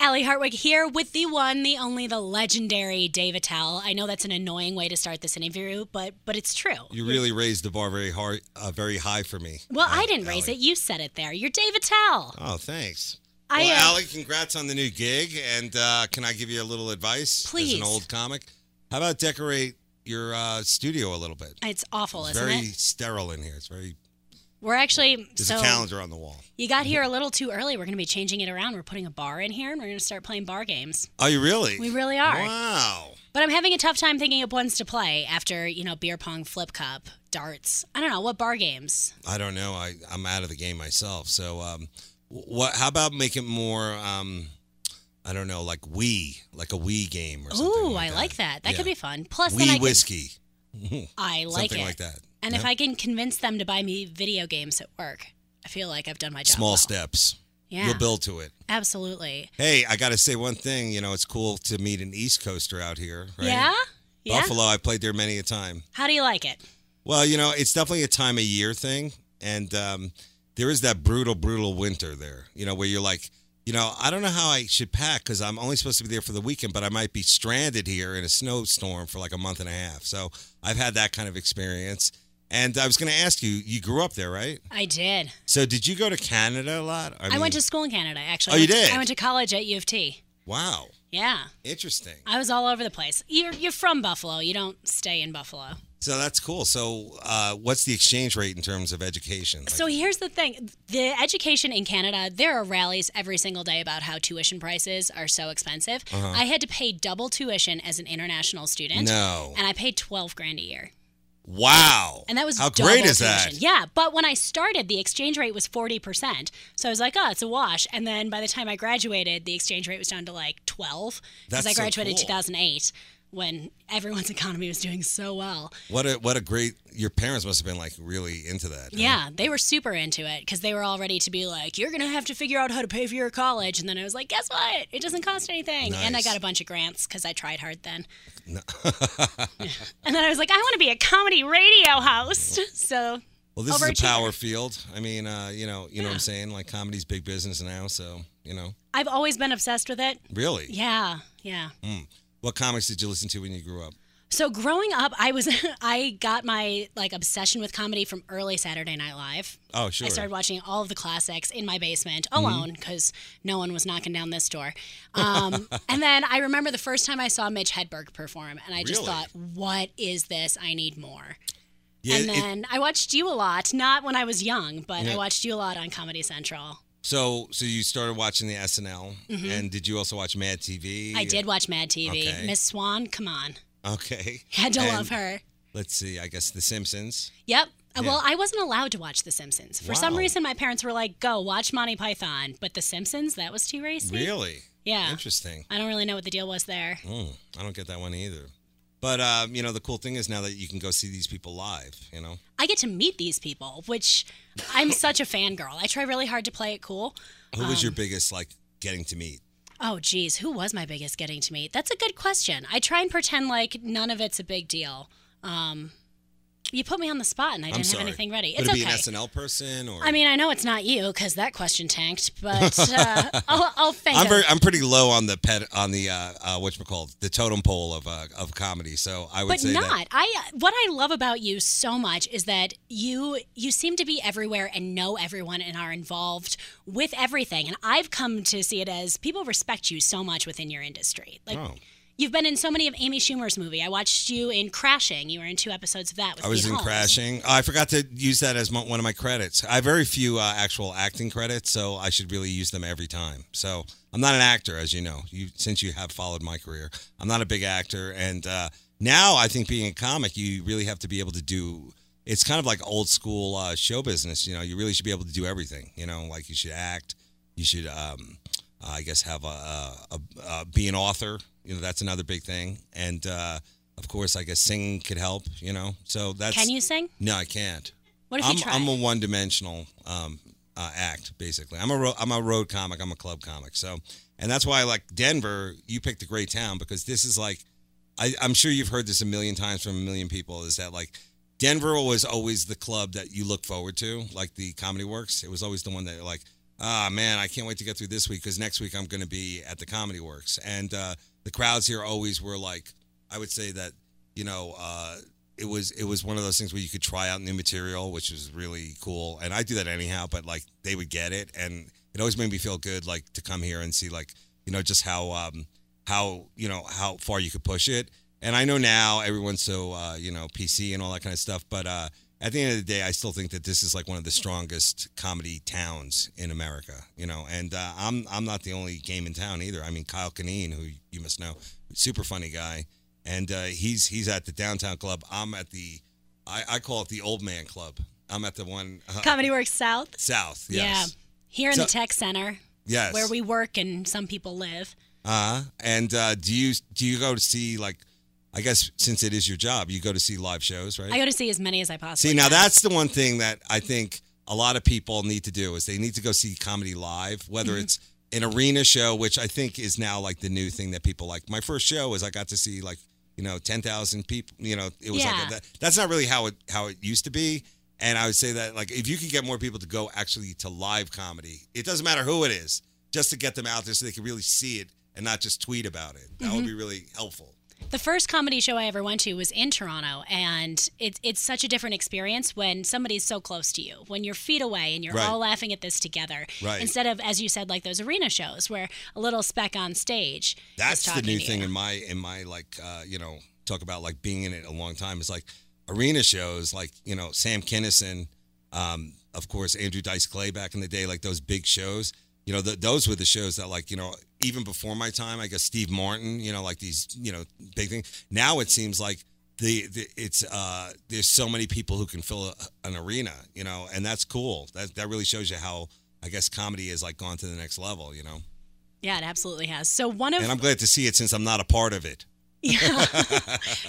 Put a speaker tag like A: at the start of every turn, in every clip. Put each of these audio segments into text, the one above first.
A: Allie Hartwig here with the one, the only, the legendary Dave Attell. I know that's an annoying way to start this interview, but but it's true.
B: You really raised the bar very hard, uh, very high for me.
A: Well,
B: uh,
A: I didn't raise it. You said it there. You're Dave Attell.
B: Oh, thanks.
A: I,
B: well,
A: uh,
B: Allie, congrats on the new gig. And uh, can I give you a little advice?
A: Please.
B: As an old comic, how about decorate your uh, studio a little bit?
A: It's awful,
B: It's
A: isn't
B: very
A: it?
B: sterile in here. It's very.
A: We're actually
B: There's
A: so
B: a calendar on the wall.
A: you got here a little too early. We're going to be changing it around. We're putting a bar in here, and we're going to start playing bar games.
B: Oh, you really?
A: We really are.
B: Wow.
A: But I'm having a tough time thinking of ones to play after you know beer pong, flip cup, darts. I don't know what bar games.
B: I don't know. I I'm out of the game myself. So um, what? How about make it more? Um, I don't know, like Wii, like a Wii game or something.
A: Ooh,
B: like
A: I like that. That
B: Yeah.
A: could be fun. Plus, then I
B: Wii
A: could,
B: whiskey.
A: I like
B: something
A: it.
B: like that.
A: And if I can convince them to buy me video games at work, I feel like I've done my job.
B: small
A: well.
B: steps,
A: Yeah,
B: you'll build to it.
A: absolutely.
B: Hey, I got to say one thing. You know, it's cool to meet an East Coaster out here, right?
A: Yeah, yeah.
B: Buffalo, I played there many a time.
A: How do you like it?
B: Well, you know, it's definitely a time of year thing, and um, there is that brutal, brutal winter there. You know, where you're like, you know, I don't know how I should pack because I'm only supposed to be there for the weekend, but I might be stranded here in a snowstorm for like a month and a half. So I've had that kind of experience. And I was going to ask you, you grew up there, right?
A: I did.
B: So did you go to Canada a lot?
A: I,
B: mean,
A: went to school in Canada. Actually,
B: Oh,
A: I
B: you
A: went to-
B: did?
A: I went to college at U of T.
B: Wow,
A: Yeah,
B: interesting.
A: I was all over the place. You're you're from Buffalo. You don't stay in Buffalo.
B: So that's cool. So, uh, what's the exchange rate in terms of education? Like-
A: So here's the thing: the education in Canada, there are rallies every single day about how tuition prices are so expensive. I had to pay double tuition as an international student.
B: Uh-huh. no.
A: and I paid twelve grand a year.
B: Wow.
A: And that was
B: how great is
A: tuition.
B: that?
A: Yeah, but when I started, the exchange rate was forty percent. So I was like, oh, it's a wash. And then by the time I graduated, the exchange rate was down to like twelve because I
B: so
A: graduated in
B: cool.
A: two thousand eight when everyone's economy was doing so well.
B: What a what a great. Your parents must have been like really into that. huh?
A: Yeah, they were super into it because they were all ready to be like, you're going to have to figure out how to pay for your college. And then I was like, guess what? It doesn't cost anything. And I got a bunch of grants because I tried hard then. and then I was like, I want to be a comedy radio host. So
B: Well, this is a power field. I mean, uh, you know, you know what I'm saying. Like comedy's big business now. So you know,
A: I've always been obsessed with it.
B: really.
A: Yeah, yeah.
B: What comics did you listen to when you grew up?
A: So growing up, I was I got my like obsession with comedy from early Saturday Night Live.
B: Oh, sure.
A: I started watching all of the classics in my basement
B: Mm-hmm.
A: alone because no one was knocking down this door. Um, and then I remember the first time I saw Mitch Hedberg perform, and I just
B: Really?
A: thought, "What is this? I need more."
B: Yeah.
A: and
B: it-
A: then I watched you a lot, not when I was young, but
B: Yeah.
A: I watched you a lot on Comedy Central.
B: So so you started watching the SNL, and did you also watch Mad TV?
A: Mm-hmm. I did watch Mad TV.
B: Okay.
A: Miss Swan, come on,
B: Okay.
A: had to
B: And
A: love her.
B: Let's see. I guess The Simpsons.
A: Yep.
B: Yeah.
A: Well, I wasn't allowed to watch The Simpsons. For some reason, my parents were like, "Go watch Monty Python," but The Simpsons, that was too racy.
B: Really?
A: Yeah.
B: Interesting.
A: I don't really know what the deal was there.
B: Mm, I don't get that one either. But um, you know, the cool thing is now that you can go see these people live. You know.
A: I get to meet these people, which I'm such a fangirl. I try really hard to play it cool.
B: Who was
A: Um,
B: your biggest like getting to meet?
A: Oh, geez, who was my biggest getting to meet? That's a good question. I try and pretend like none of it's a big deal. Um, you put me on the spot, and I didn't have anything ready.
B: Would
A: It's
B: it be
A: okay.
B: an SNL person or?
A: I mean, I know it's not you because that question tanked, but uh, I'll, I'll think.
B: I'm very, I'm pretty low on the pet on the uh, uh what called the totem pole of uh, of comedy. So I would
A: but
B: say
A: not.
B: that
A: I what I love about you so much is that you you seem to be everywhere and know everyone and are involved with everything. And I've come to see it as people respect you so much within your industry. Like
B: Oh.
A: You've been in so many of Amy Schumer's movie. I watched you in Crashing. You were in two episodes of that. With
B: I was
A: Pete
B: in
A: Holmes.
B: Crashing. Oh, I forgot to use that as one of my credits. I have very few uh, actual acting credits, so I should really use them every time. So I'm not an actor, as you know. You since you have followed my career, I'm not a big actor, and uh, now I think being a comic, you really have to be able to do. It's kind of like old school uh, show business. You know, you really should be able to do everything. You know, like you should act, you should um, uh, I guess have a, a, a, a be an author. You know, that's another big thing. And uh, of course, I guess singing could help. You know, so that's.
A: Can you sing?
B: No, I can't.
A: What if
B: I'm,
A: you try?
B: I'm a one-dimensional um, uh, act, basically. I'm a ro- I'm a road comic. I'm a club comic. So, and that's why I like Denver. You picked a great town because this is like, I, I'm sure you've heard this a million times from a million people. Is that like Denver was always the club that you look forward to, like the Comedy Works. It was always the one that you're like, ah man, I can't wait to get through this week because next week I'm going to be at the Comedy Works, and uh, the crowds here always were like, I would say that you know. Uh, it was it was one of those things where you could try out new material, which was really cool. And I do that anyhow, but like they would get it, and it always made me feel good, like to come here and see like you know just how um how you know how far you could push it. And I know now everyone's so uh, you know PC and all that kind of stuff, but uh, at the end of the day, I still think that this is like one of the strongest comedy towns in America. You know, and uh, I'm I'm not the only game in town either. I mean, Kyle Kinane, who you must know, super funny guy and uh, he's he's at the downtown club. I'm at the I, I call it the old man club. I'm at the one uh,
A: Comedy Works South.
B: south.
A: Yeah, here in
B: So-
A: the tech center
B: Yes.
A: where we work and some people live.
B: Uh and uh, do you do you go to see like I guess since it is your job, you go to see live shows, right?
A: I go to see as many as I possibly.
B: See, now
A: can.
B: that's the one thing that I think a lot of people need to do is they need to go see comedy live, whether
A: Mm-hmm.
B: it's an arena show, which I think is now like the new thing that people like. My first show was I got to see like you know ten thousand people. You know, it was
A: Yeah.
B: like a, that, that's not really how it how it used to be. And I would say that like if you could get more people to go actually to live comedy, it doesn't matter who it is, just to get them out there so they can really see it and not just tweet about it. That
A: Mm-hmm.
B: would be really helpful.
A: The first comedy show I ever went to was in Toronto, and it's it's such a different experience when somebody's so close to you, when you're feet away and you're
B: Right.
A: all laughing at this together,
B: Right.
A: instead of as you said, like those arena shows where a little speck on stage.
B: That's the new thing
A: you.
B: in my in my like uh, you know talk about like being in it a long time. It's like arena shows, like you know Sam Kinison, um, of course Andrew Dice Clay back in the day, like those big shows. You know, th those were the shows that like you know even before my time. I guess Steve Martin, you know, like these you know big things. Now it seems like. The, the it's uh there's so many people who can fill a, an arena you know and that's cool that that really shows you how I guess comedy has like gone to the next level you know
A: Yeah, it absolutely has. So one of
B: and I'm glad to see it since I'm not a part of it yeah,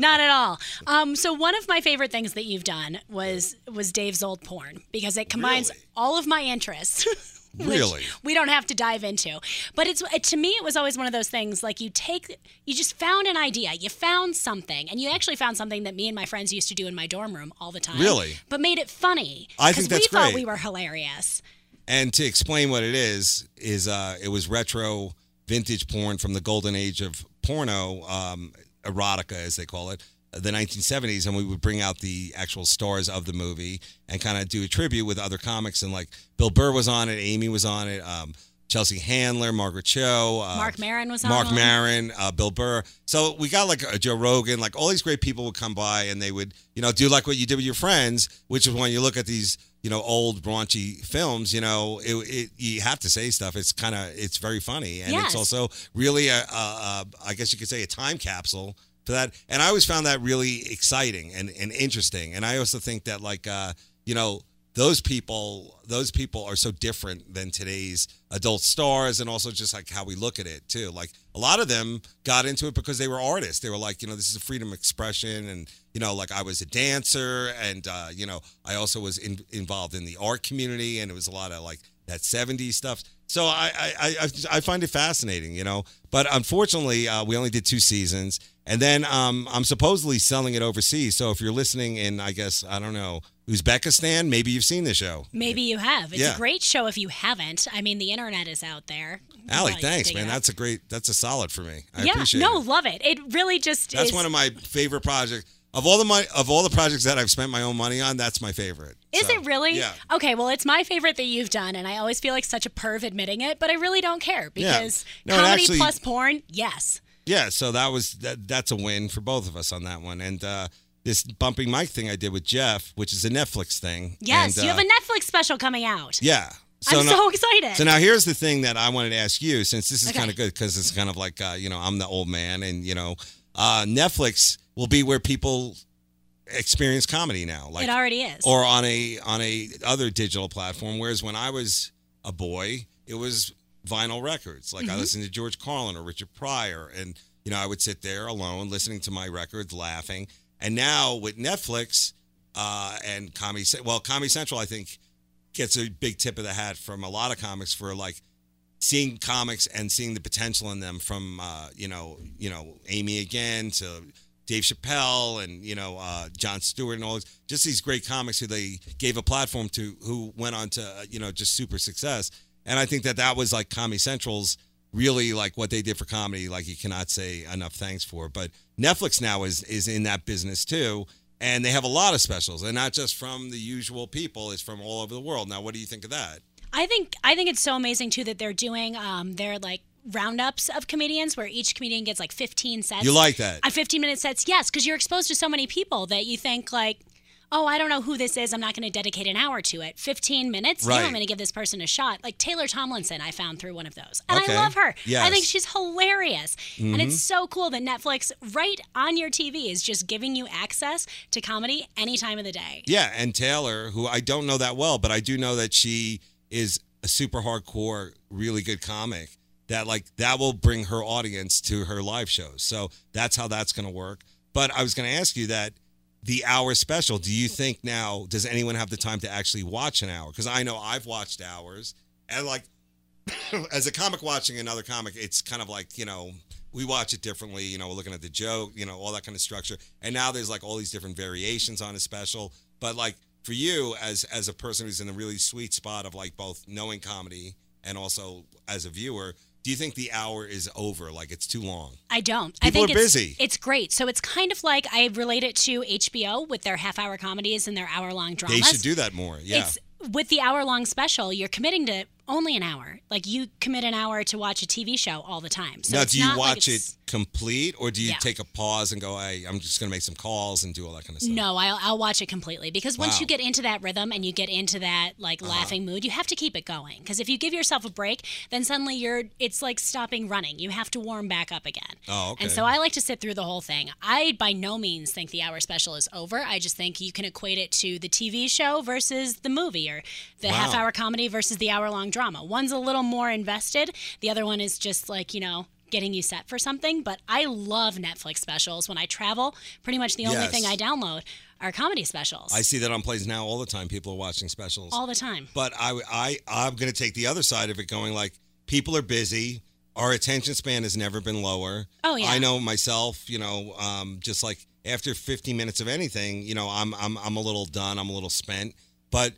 A: Not at all. Um, so one of my favorite things that you've done was was Dave's old porn because it combines
B: Really?
A: all of my interests.
B: Really?
A: we don't have to dive into, but it's it, to me it was always one of those things like you take you just found an idea, you found something, and you actually found something that me and my friends used to do in my dorm room all the time.
B: Really?
A: but made it funny.
B: I think that's
A: we thought we were hilarious.
B: And to explain what it is, is uh, it was retro vintage porn from the golden age of porno, um, erotica as they call it, the 1970s, and we would bring out the actual stars of the movie and kind of do a tribute with other comics. And like Bill Burr was on it, Amy was on it, um, Chelsea Handler, Margaret Cho, uh,
A: Mark Maron was on
B: Mark
A: one.
B: Maron, uh, Bill Burr. So we got like a Joe Rogan, like all these great people would come by and they would, you know, do like what you did with your friends, which is when you look at these, you know, old raunchy films, you know, it, it you have to say stuff. It's kind of it's very funny and
A: Yes.
B: it's also really a, a, a I guess you could say a time capsule that. And I always found that really exciting and, and interesting. And I also think that like uh, you know, those people those people are so different than today's adult stars and also just like how we look at it too like a lot of them got into it because they were artists they were like you know this is a freedom of expression and you know like i was a dancer and uh, you know i also was in, involved in the art community and it was a lot of like that 70s stuff so i i i, I find it fascinating you know but unfortunately uh, we only did two seasons and then um, i'm supposedly selling it overseas so if you're listening in i guess i don't know uzbekistan maybe you've seen the show
A: Maybe you have. It's
B: Yeah.
A: a great show if you haven't. I mean, the internet is out there.
B: Allie, thanks, man. That's a great. That's a solid for me. I
A: yeah,
B: appreciate
A: no,
B: it.
A: love it. It really just
B: That's
A: is.
B: one of my favorite projects of all the my, of all the projects that I've spent my own money on. That's my favorite.
A: Is
B: So,
A: it really?
B: Yeah.
A: Okay, well, it's my favorite that you've done, and I always feel like such a perv admitting it, but I really don't care
B: Yeah.
A: because
B: No,
A: comedy
B: actually-
A: plus porn, yes.
B: Yeah. So that was that. That's a win for both of us on that one. And uh, this bumping mic thing I did with Jeff, which is a Netflix thing.
A: Yes,
B: and,
A: you have
B: uh,
A: a Netflix special coming out.
B: Yeah.
A: I'm
B: now-
A: so excited.
B: So now here's the thing that I wanted to ask you, since this is
A: Okay.
B: kind of good because it's kind of like uh, you know I'm the old man, and you know uh, Netflix will be where people experience comedy now. Like
A: it already is.
B: or on a on a other digital platform. Whereas when I was a boy, it was vinyl records. Like I listened to George Carlin or Richard Pryor, and you know I would sit there alone listening to my records, laughing. And now with Netflix uh, and Comedy, well, Comedy Central, I think gets a big tip of the hat from a lot of comics for like seeing comics and seeing the potential in them from uh, you know you know Amy again to Dave Chappelle and you know uh, Jon Stewart and all these, just these great comics who they gave a platform to who went on to uh, you know just super success. And I think that that was like Comedy Central's really like what they did for comedy like you cannot say enough thanks for. But Netflix now is is in that business too. And they have a lot of specials. And not just from the usual people. It's from all over the world. Now what do you think of that?
A: I think I think it's so amazing too that they're doing um their like roundups of comedians where each comedian gets like 15 sets.
B: you like that
A: Uh, 15 minute sets, yes, because you're exposed to so many people that you think like, oh, I don't know who this is. I'm not going to dedicate an hour to it. 15 minutes? Yeah, I'm going to give this person a shot. Like Taylor Tomlinson, I found through one of those. And
B: Okay.
A: I love her. I
B: Yes. Mm-hmm.
A: think she's hilarious. And it's so cool that Netflix, right on your TV, is just giving you access to comedy any time of the day.
B: Yeah, and Taylor, who I don't know that well, but I do know that she is a super hardcore, really good comic. That like that will bring her audience to her live shows. So that's how that's going to work. But I was going to ask you that the hour special. Do you think now does anyone have the time to actually watch an hour? Because I know I've watched hours, and like as a comic watching another comic, it's kind of like you know we watch it differently. You know, we're looking at the joke, you know, all that kind of structure. And now there's like all these different variations on a special. But like for you, as as a person who's in a really sweet spot of like both knowing comedy and also as a viewer, do you think the hour is over? Like it's too long?
A: I don't. I
B: People
A: think
B: are
A: it's,
B: busy.
A: It's great. So it's kind of like I relate it to HBO with their half hour comedies and their hour long dramas.
B: They should do that more. Yeah.
A: It's with the hour long special, you're committing to only an hour. Like you commit an hour to watch a TV show all the time. So
B: now,
A: it's
B: do you
A: not like
B: watch it complete, or do you
A: Yeah.
B: take a pause and go, "Hey, I'm just going to make some calls and do all that kind of stuff"?
A: No, I'll, I'll watch it completely because once
B: Wow. Uh-huh.
A: you get into that rhythm and you get into that like laughing mood, you have to keep it going. Because if you give yourself a break, then suddenly you're it's like stopping running. You have to warm back up again.
B: Oh, okay.
A: And so I like to sit through the whole thing. I by no means think the hour special is over. I just think you can equate it to the TV show versus the movie or the
B: Wow.
A: half hour comedy versus the hour long drama. One's a little more invested. The other one is just like you know. Getting you set for something, but I love Netflix specials. When I travel, pretty much the only
B: Yes.
A: thing I download are comedy specials
B: I see that on plays now all the time. People are watching specials.
A: all the time.
B: But I, I, I'm going to take the other side of it, going like people are busy. Our attention span has never been lower.
A: Oh, yeah.
B: I know myself. You know, um, just like after 15 minutes of anything, you know, I'm, I'm, I'm a little done. I'm a little spent. But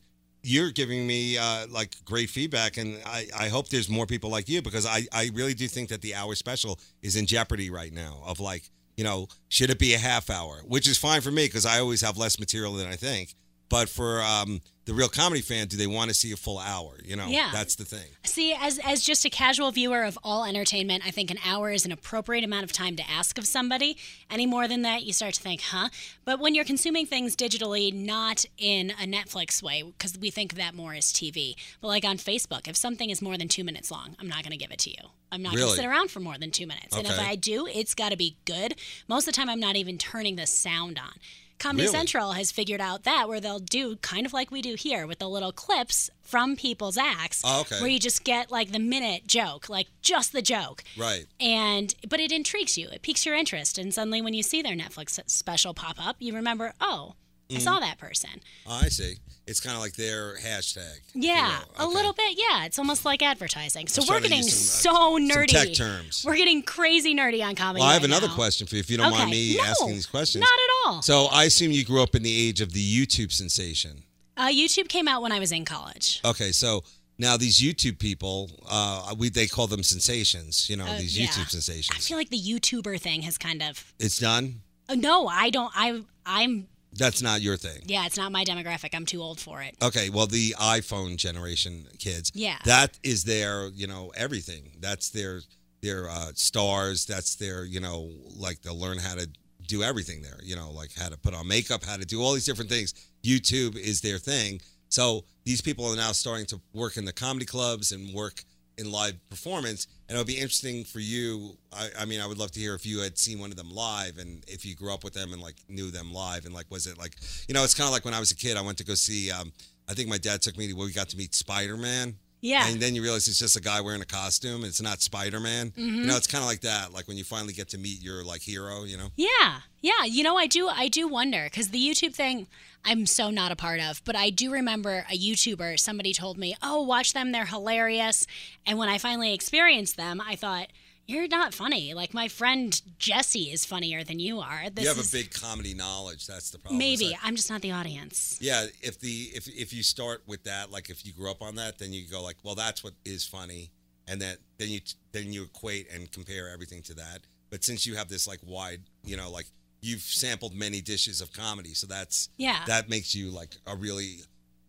B: you're giving me uh, like great feedback, and I, I hope there's more people like you because I, I really do think that the hour special is in jeopardy right now. Of like, you know, should it be a half hour? Which is fine for me because I always have less material than I think. But for um, the real comedy fan, do they want to see a full hour? You know,
A: Yeah.
B: that's the thing.
A: See, as as just a casual viewer of all entertainment, I think an hour is an appropriate amount of time to ask of somebody. Any more than that, you start to think, huh? But when you're consuming things digitally, not in a Netflix way, because we think of that more as TV, but like on Facebook, if something is more than two minutes long, I'm not going to give it to you. I'm not going to sit around for more than two minutes. Okay. And if I do, it's got to be good. Most of the time, I'm not even turning the sound on. Comedy
B: Really?
A: Central has figured out that where they'll do kind of like we do here with the little clips from people's acts
B: Oh, okay.
A: where you just get like the minute joke, like just the joke.
B: Right.
A: And but it intrigues you. It piques your interest and suddenly when you see their Netflix special pop up, you remember, "Oh, I saw that person."
B: Oh, I see. It's kind of like their hashtag. if you
A: Yeah,
B: will.
A: a little bit. Yeah, it's almost like advertising. So we're getting
B: use
A: so
B: some, uh,
A: nerdy.
B: some tech terms.
A: We're getting crazy nerdy on comedy.
B: Well, I have
A: right
B: another
A: now.
B: question for you, if you don't
A: okay.
B: mind me
A: no,
B: asking these questions.
A: Not at all.
B: So I assume you grew up in the age of the YouTube sensation.
A: uh, YouTube came out when I was in college.
B: Okay, so now these YouTube people, uh, we they call them sensations. You know,
A: Uh,
B: these
A: yeah.
B: YouTube sensations.
A: I feel like the YouTuber thing has kind of.
B: It's done.
A: Uh, no, I don't. I I'm
B: That's not your thing.
A: Yeah, it's not my demographic. I'm too old for it.
B: Okay, well, the iPhone generation kids,
A: Yeah.
B: that is their, you know, everything. That's their their uh, stars. That's their, you know, like they'll learn how to do everything there. You know, like how to put on makeup, how to do all these different things. YouTube is their thing. So these people are now starting to work in the comedy clubs and work in live performance. And it'll be interesting for you. I, I mean, I would love to hear if you had seen one of them live and if you grew up with them and like knew them live and like was it like you know it's kind of like when I was a kid. I went to go see. Um, I think my dad took me to where we got to meet Spider Man.
A: Yeah.
B: And then you realize it's just a guy wearing a costume. It's not Spider Man.
A: Mm-hmm.
B: You know, it's kind of like that. Like when you finally get to meet your like hero. You know.
A: Yeah, yeah. You know, I do. I do wonder because the YouTube thing, I'm so not a part of. But I do remember a YouTuber. Somebody told me, "Oh, watch them. They're hilarious." And when I finally experienced them, I thought, "You're not funny. Like my friend Jesse is funnier than you are." This
B: you have
A: is,
B: a big comedy knowledge. That's the problem.
A: Maybe
B: like-
A: I'm just not the audience.
B: yeah. If the if if you start with that, like if you grew up on that, then you go like, well, that's what is funny, and then then you then you equate and compare everything to that. But since you have this like wide, you know, like you've sampled many dishes of comedy, so that's
A: Yeah.
B: that makes you like a really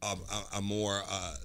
B: a, a, a more uh,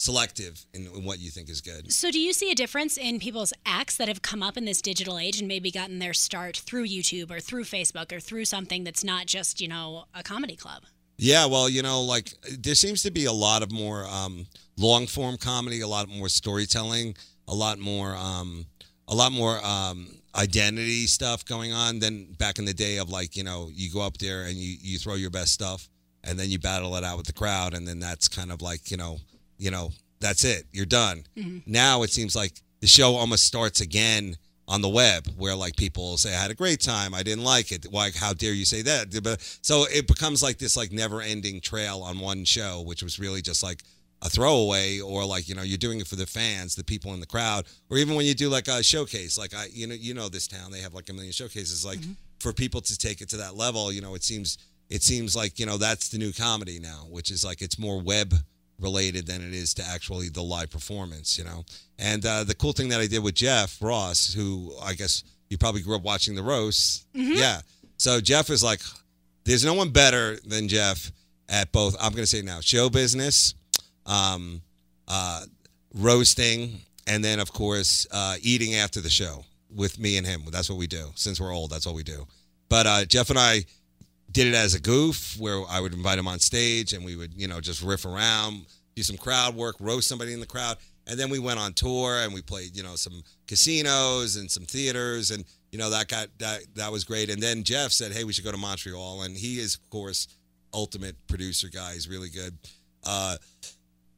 B: selective in, in what you think is good.
A: So, do you see a difference in people's acts that have come up in this digital age and maybe gotten their start through YouTube or through Facebook or through something that's not just, you know, a comedy club?
B: Yeah, well, you know, like there seems to be a lot of more um, long form comedy, a lot more storytelling, a lot more, um, a lot more um, identity stuff going on than back in the day of like, you know, you go up there and you you throw your best stuff, and then you battle it out with the crowd, and then that's kind of like, you know, you know, that's it, you're done. Mm-hmm. Now it seems like the show almost starts again on the web where like people say I had a great time I didn't like it why how dare you say that? But- so it becomes like this like never ending trail on one show which was really just like a throwaway or like you know you're doing it for the fans the people in the crowd or even when you do like a showcase like I you know you know this town they have like a million showcases like mm-hmm. for people to take it to that level you know it seems it seems like you know that's the new comedy now which is like it's more web related than it is to actually the live performance, you know. And uh, the cool thing that I did with Jeff Ross, who I guess you probably grew up watching the roasts, yeah. So Jeff is like, there's no one better than Jeff at both. I'm going to say now, show business, um, uh, roasting, and then of course uh, eating after the show with me and him. That's what we do. Since we're old, that's what we do. But uh, Jeff and I did it as a goof where I would invite him on stage and we would, you know, just riff around, do some crowd work, roast somebody in the crowd. And then we went on tour and we played, you know, some casinos and some theaters and you know that got that that was great. And then Jeff said, "Hey, we should go to Montreal." And he is of course ultimate producer guy. He's really good. Uh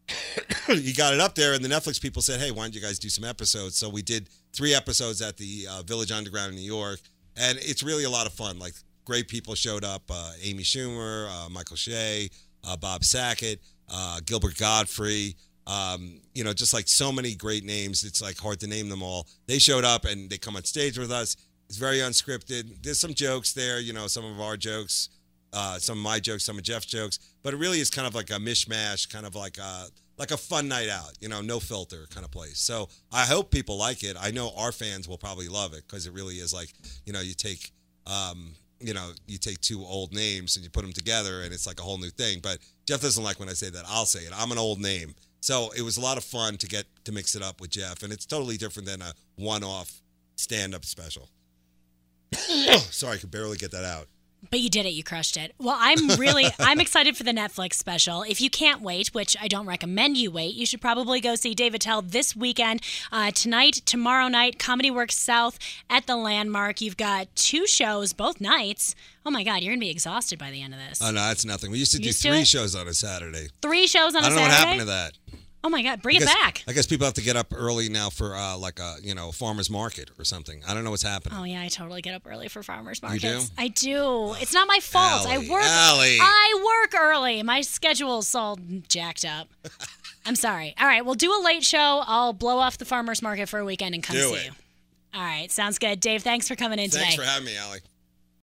B: he got it up there, and the Netflix people said, "Hey, why don't you guys do some episodes?" So we did three episodes at the uh, Village Underground in New York, and it's really a lot of fun. Like great people showed up: uh, Amy Schumer, uh, Michael Che, uh, Bob Saget, uh, Gilbert Gottfried. Um, you know, just like so many great names, it's like hard to name them all. They showed up and they come on stage with us. It's very unscripted. There's some jokes there, you know, some of our jokes, uh, some of my jokes, some of Jeff's jokes, but it really is kind of like a mishmash, kind of like a like a fun night out, you know, no filter kind of place. So I hope people like it. I know our fans will probably love it because it really is like, you know, you take, um, you know, you take two old names and you put them together and it's like a whole new thing. But Jeff doesn't like when I say that. I'll say it. I'm an old name. So it was a lot of fun to get to mix it up with Jeff, and it's totally different than a one-off stand-up special. Sorry, I could barely get that out.
A: But you did it. You crushed it. Well, I'm really I'm excited for the Netflix special. If you can't wait, which I don't recommend you wait, you should probably go see Dave Attell this weekend, uh, tonight, tomorrow night, Comedy Works South at the Landmark. You've got two shows both nights. Oh my God, you're gonna be exhausted by the end of this.
B: Oh no, that's nothing. We used to do
A: Used to
B: three
A: it?
B: shows on a Saturday.
A: Three shows on
B: I
A: a
B: don't know
A: Saturday.
B: what happened to that.
A: Oh my God, bring
B: I
A: it
B: guess,
A: back.
B: I guess people have to get up early now for uh, like a you know farmers market or something. I don't know what's happening.
A: Oh yeah, I totally get up early for farmers markets.
B: You do?
A: I do. It's not my fault.
B: Allie,
A: I work.
B: Allie.
A: I work early. My schedule's all jacked up. I'm sorry. All right, we'll do a late show. I'll blow off the farmers market for a weekend and come
B: Do
A: see
B: it.
A: you. All right, sounds good. Dave, thanks for coming in
B: Thanks
A: today.
B: Thanks for having me, Allie.